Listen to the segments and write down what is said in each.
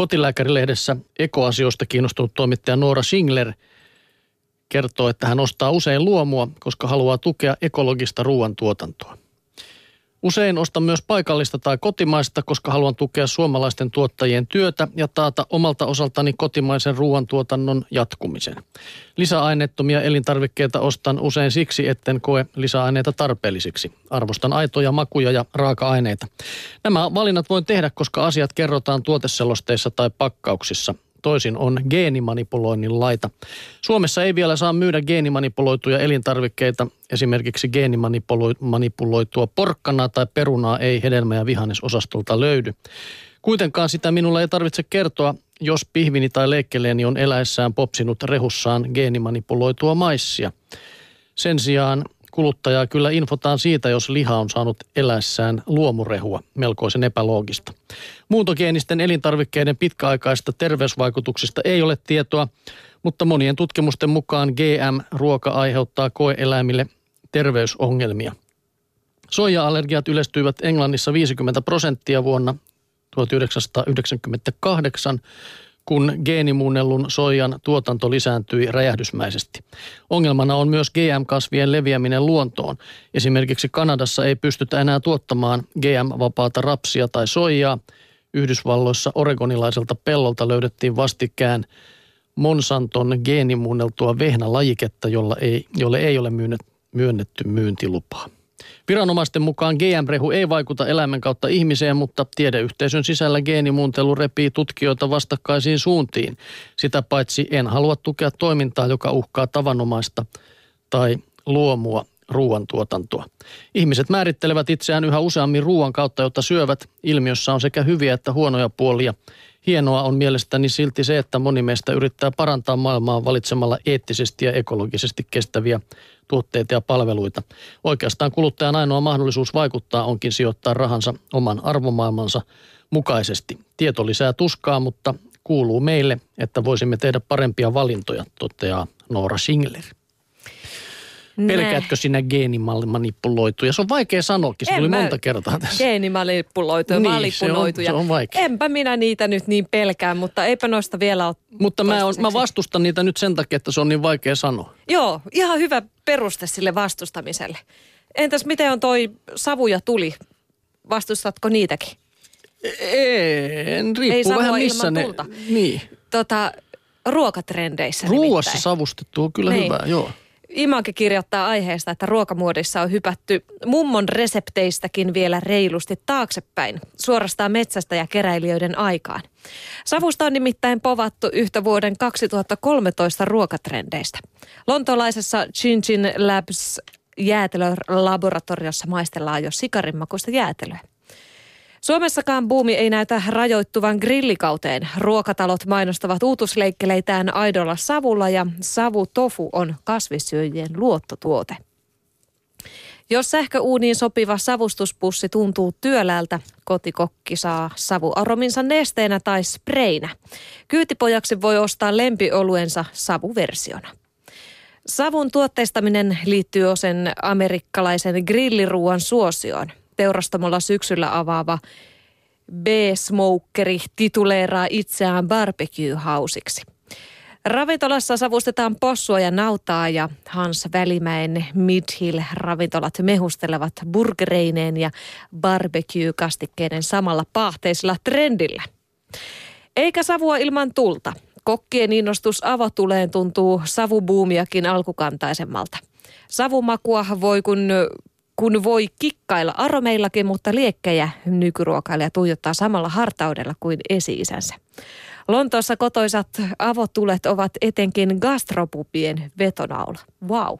Kotilääkärilehdessä ekoasioista kiinnostunut toimittaja Noora Singler kertoo, että hän ostaa usein luomua, koska haluaa tukea ekologista ruoantuotantoa. Usein ostan myös paikallista tai kotimaista, koska haluan tukea suomalaisten tuottajien työtä ja taata omalta osaltani kotimaisen ruoantuotannon jatkumisen. Lisäaineettomia elintarvikkeita ostan usein siksi, etten koe lisäaineita tarpeellisiksi. Arvostan aitoja makuja ja raaka-aineita. Nämä valinnat voin tehdä, koska asiat kerrotaan tuoteselosteissa tai pakkauksissa toisin on geenimanipuloinnin laita. Suomessa ei vielä saa myydä geenimanipuloituja elintarvikkeita. Esimerkiksi geenimanipuloitua porkkanaa tai perunaa ei hedelmä- ja vihannesosastolta löydy. Kuitenkaan sitä minulla ei tarvitse kertoa, jos pihvini tai leikkeleeni on eläessään popsinut rehussaan geenimanipuloitua maissia. Sen sijaan kuluttajaa kyllä infotaan siitä, jos liha on saanut eläessään luomurehua, melkoisen epäloogista. Muuntogeenisten elintarvikkeiden pitkäaikaista terveysvaikutuksista ei ole tietoa, mutta monien tutkimusten mukaan GM-ruoka aiheuttaa koeeläimille terveysongelmia. Soija-allergiat yleistyivät Englannissa 50 prosenttia vuonna 1998, kun geenimuunnellun soijan tuotanto lisääntyi räjähdysmäisesti. Ongelmana on myös GM-kasvien leviäminen luontoon. Esimerkiksi Kanadassa ei pystytä enää tuottamaan GM-vapaata rapsia tai soijaa. Yhdysvalloissa oregonilaiselta pellolta löydettiin vastikään Monsanton geenimuunneltua vehnälajiketta, jolla ei, jolle ei ole myönnetty myyntilupaa. Viranomaisten mukaan GM-rehu ei vaikuta eläimen kautta ihmiseen, mutta tiedeyhteisön sisällä geenimuuntelu repii tutkijoita vastakkaisiin suuntiin. Sitä paitsi en halua tukea toimintaa, joka uhkaa tavanomaista tai luomua ruoantuotantoa. Ihmiset määrittelevät itseään yhä useammin ruoan kautta, jotta syövät. Ilmiössä on sekä hyviä että huonoja puolia. Hienoa on mielestäni silti se, että moni meistä yrittää parantaa maailmaa valitsemalla eettisesti ja ekologisesti kestäviä tuotteita ja palveluita. Oikeastaan kuluttajan ainoa mahdollisuus vaikuttaa onkin sijoittaa rahansa oman arvomaailmansa mukaisesti. Tieto lisää tuskaa, mutta kuuluu meille, että voisimme tehdä parempia valintoja, toteaa Noora Singler. Pelkäätkö sinä geenimanipuloituja? Se on vaikea sanoakin, se tuli monta kertaa tässä. Geenimanipuloituja, niin, manipuloituja. Se on, se on vaikea. Enpä minä niitä nyt niin pelkään, mutta eipä noista vielä ole Mutta mä, on, mä vastustan niitä nyt sen takia, että se on niin vaikea sanoa. Joo, ihan hyvä peruste sille vastustamiselle. Entäs miten on toi savu ja tuli? Vastustatko niitäkin? En, riippuu Ei vähän missä ne... tulta. Niin. Tota, ruokatrendeissä Ruuassa nimittäin. savustettu on kyllä Niin. hyvää, joo. Imake kirjoittaa aiheesta, että ruokamuodissa on hypätty mummon resepteistäkin vielä reilusti taaksepäin, suorastaan metsästä ja keräilijöiden aikaan. Savusta on nimittäin povattu yhtä vuoden 2013 ruokatrendeistä. Lontolaisessa Chinchin Labs jäätelölaboratoriossa maistellaan jo sikarinmakuista jäätelöä. Suomessakaan buumi ei näytä rajoittuvan grillikauteen. Ruokatalot mainostavat uutusleikkeleitään aidolla savulla ja savutofu on kasvissyöjien luottotuote. Jos sähköuuniin sopiva savustuspussi tuntuu työläältä, kotikokki saa savuarominsa nesteenä tai spreinä. Kyytipojaksi voi ostaa lempioluensa savuversiona. Savun tuotteistaminen liittyy osin amerikkalaisen grilliruuan suosioon. Teurastamolla syksyllä avaava B-smokeri tituleeraa itseään barbecue-hausiksi. Ravintolassa savustetaan possua ja nautaa ja Hans Välimäen Midhill-ravintolat mehustelevat burgereineen ja barbecue-kastikkeiden samalla paahteisella trendillä. Eikä savua ilman tulta. Kokkien innostus avotuleen tuntuu savubuumiakin alkukantaisemmalta. Savumakua voi kun, kun voi kikkailla aromeillakin, mutta liekkejä nykyruokailija tuijottaa samalla hartaudella kuin esi-isänsä. Lontoossa kotoisat avotulet ovat etenkin gastropupien vetonaula. Wow.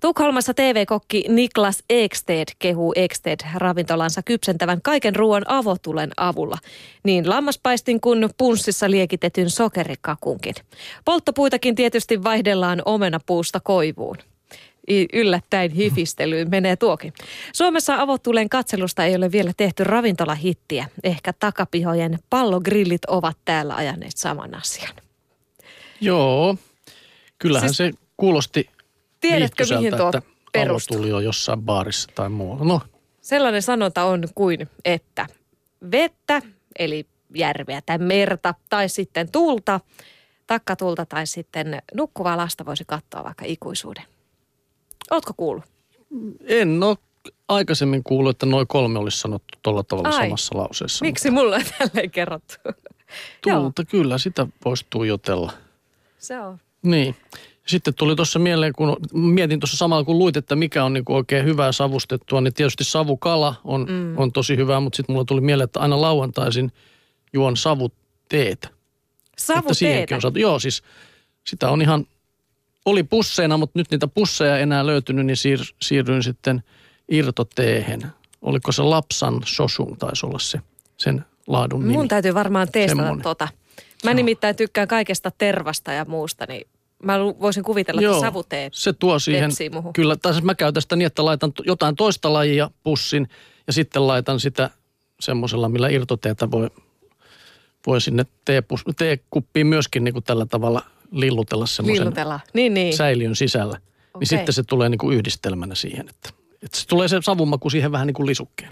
Tukholmassa TV-kokki Niklas Eksted kehuu Eksted ravintolansa kypsentävän kaiken ruoan avotulen avulla. Niin lammaspaistin kuin punssissa liekitetyn sokerikakunkin. Polttopuitakin tietysti vaihdellaan omenapuusta koivuun. I- Yllättäen hifistelyyn menee tuokin. Suomessa avotulen katselusta ei ole vielä tehty ravintolahittiä. Ehkä takapihojen pallogrillit ovat täällä ajaneet saman asian. Joo, kyllähän Siis- se kuulosti Tiedätkö, mihin tuo että perustuu? on jossain baarissa tai muualla. No, Sellainen sanonta on kuin, että vettä, eli järveä tai merta tai sitten tulta, takkatulta tai sitten nukkuvaa lasta voisi katsoa vaikka ikuisuuden. Ootko kuullut? En ole aikaisemmin kuullut, että noin kolme olisi sanottu tuolla tavalla Ai. samassa lauseessa. Miksi mulle on tälleen kerrottu? Tuulta, kyllä, sitä voisi tuijotella. se on. Niin. Sitten tuli tuossa mieleen, kun mietin tuossa samalla kun luit, että mikä on niinku oikein hyvää savustettua, niin tietysti savukala on, mm. on tosi hyvää, mutta sitten mulla tuli mieleen, että aina lauantaisin juon savuteetä. Että siihenkin Savuteetä. on saatu. Joo, siis sitä on ihan, oli pusseina, mutta nyt niitä pusseja ei enää löytynyt, niin siir, siirryin sitten irtoteehen. Oliko se Lapsan Sosung, taisi olla se, sen laadun nimi. Mun täytyy varmaan testata Semmonen. tota. Mä nimittäin tykkään kaikesta tervasta ja muusta, niin mä voisin kuvitella, että savuteet se tuo siihen, muhun. kyllä, tai siis mä käytän sitä niin, että laitan jotain toista lajia pussin ja sitten laitan sitä semmoisella, millä irtoteetä voi, voi sinne teepus, teekuppiin myöskin niin kuin tällä tavalla lillutella semmoisen lillutella. Niin, niin. säiliön sisällä. Niin Okei. sitten se tulee niin kuin yhdistelmänä siihen, että, että se tulee se savunmaku siihen vähän niin kuin lisukkeen.